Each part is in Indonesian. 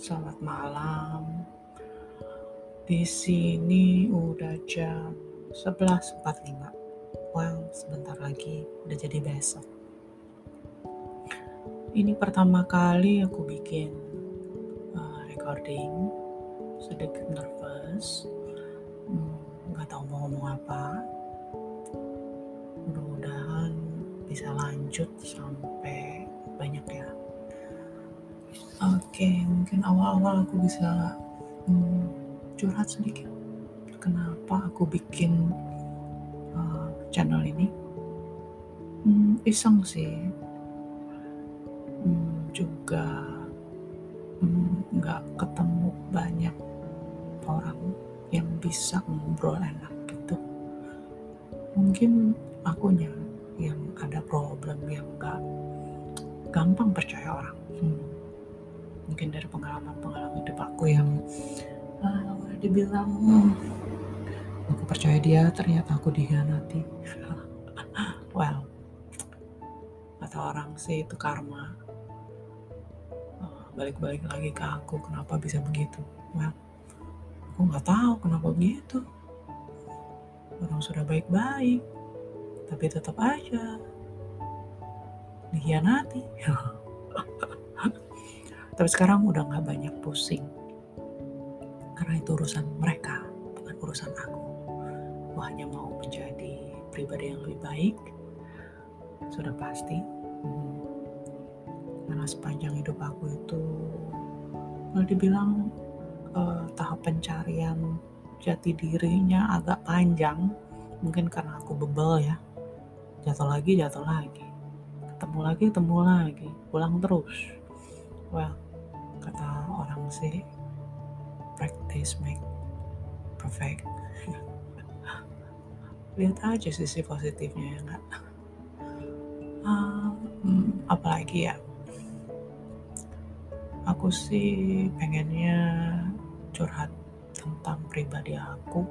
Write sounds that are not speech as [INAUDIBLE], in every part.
Selamat malam. Di sini udah jam 11.45. Well, sebentar lagi udah jadi besok. Ini pertama kali aku bikin uh, recording, sedikit nervous, hmm, nggak tahu mau ngomong apa. Mudah-mudahan bisa lanjut sampai banyak ya. Oke, mungkin awal-awal aku bisa hmm, curhat sedikit. Kenapa aku bikin uh, channel ini? Hmm, iseng sih. Hmm, juga hmm, nggak hmm, ketemu banyak orang yang bisa ngobrol enak gitu. Mungkin akunya yang ada problem yang nggak gampang percaya orang. Hmm mungkin dari pengalaman-pengalaman hidup aku yang uh, dibilang hmm, aku percaya dia ternyata aku dihianati. [LAUGHS] Well kata orang sih itu karma. Uh, balik-balik lagi ke aku kenapa bisa begitu? Well aku nggak tahu kenapa begitu. Orang sudah baik-baik tapi tetap aja dihianati [LAUGHS] Tapi sekarang udah gak banyak pusing. Karena itu urusan mereka, bukan urusan aku. Aku hanya mau menjadi pribadi yang lebih baik. Sudah pasti. Hmm. Karena sepanjang hidup aku itu, kalau dibilang uh, tahap pencarian jati dirinya agak panjang. Mungkin karena aku bebel ya. Jatuh lagi, jatuh lagi. Ketemu lagi, ketemu lagi. Pulang terus. Well, kata orang sih practice make perfect. [LAUGHS] Lihat aja sisi positifnya ya enggak um, apalagi ya? Aku sih pengennya curhat tentang pribadi aku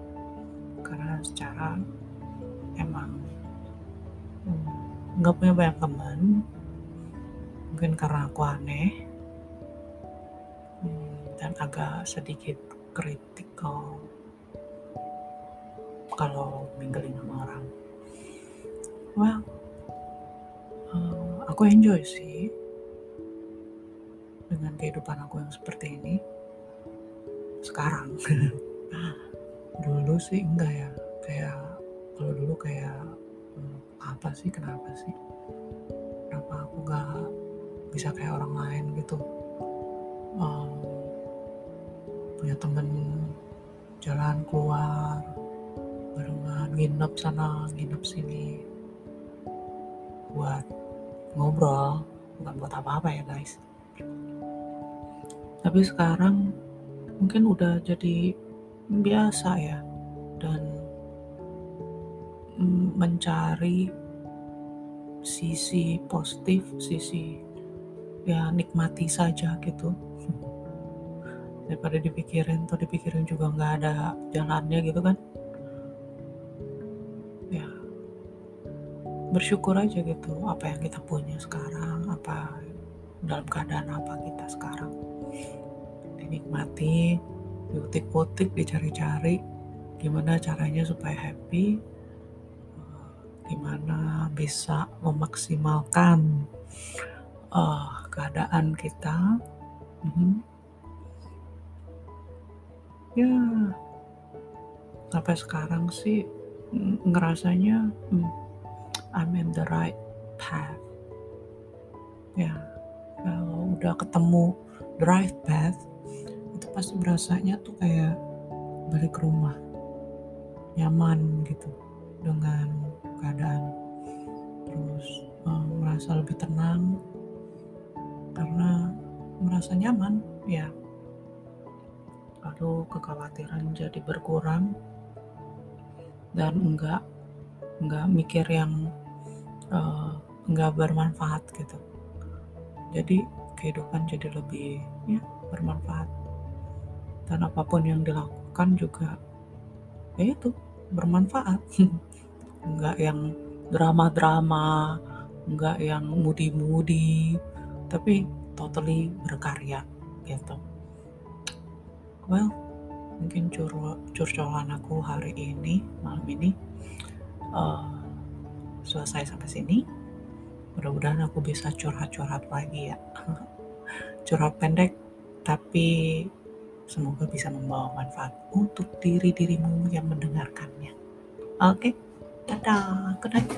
karena secara emang hmm, nggak punya banyak teman. Mungkin karena aku aneh dan agak sedikit kritikal kalau minggalin sama orang. Well, uh, aku enjoy sih dengan kehidupan aku yang seperti ini sekarang. [LAUGHS] dulu sih enggak ya, kayak kalau dulu kayak hmm, apa sih kenapa sih? Kenapa aku gak bisa kayak orang lain gitu? Um, punya temen jalan keluar barengan nginep sana nginep sini. Buat ngobrol bukan buat apa-apa ya guys. Tapi sekarang mungkin udah jadi biasa ya dan mencari sisi positif sisi ya nikmati saja gitu daripada dipikirin atau dipikirin juga nggak ada jalannya gitu kan. Ya. Bersyukur aja gitu apa yang kita punya sekarang apa dalam keadaan apa kita sekarang. Dinikmati diutik-utik dicari-cari gimana caranya supaya happy gimana bisa memaksimalkan uh, keadaan kita. Mm -hmm ya sampai sekarang sih ngerasanya hmm, I'm in the right path. Ya kalau udah ketemu the right path itu pasti berasanya tuh kayak balik ke rumah. Nyaman gitu dengan keadaan. Terus um, merasa lebih tenang karena merasa nyaman ya lalu kekhawatiran jadi berkurang. Dan enggak enggak mikir yang uh, enggak bermanfaat gitu. Jadi kehidupan jadi lebih ya bermanfaat. Dan apa pun yang dilakukan juga ya itu bermanfaat. [LAUGHS] Enggak yang drama-drama enggak yang mudi-mudi tapi totally berkarya gitu well mungkin cur curcolan aku hari ini malam ini uh, selesai sampai sini. Mudah-mudahan aku bisa curhat-curhat lagi ya. [LAUGHS] Curhat pendek tapi semoga bisa membawa manfaat untuk diri dirimu yang mendengarkannya. Oke okay? dadah good night